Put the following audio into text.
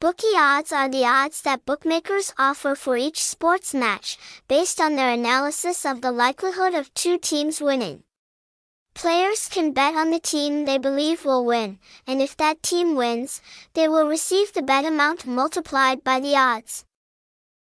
Bookie odds are the odds that bookmakers offer for each sports match, based on their analysis of the likelihood of two teams winning. Players can bet on the team they believe will win, and if that team wins, they will receive the bet amount multiplied by the odds.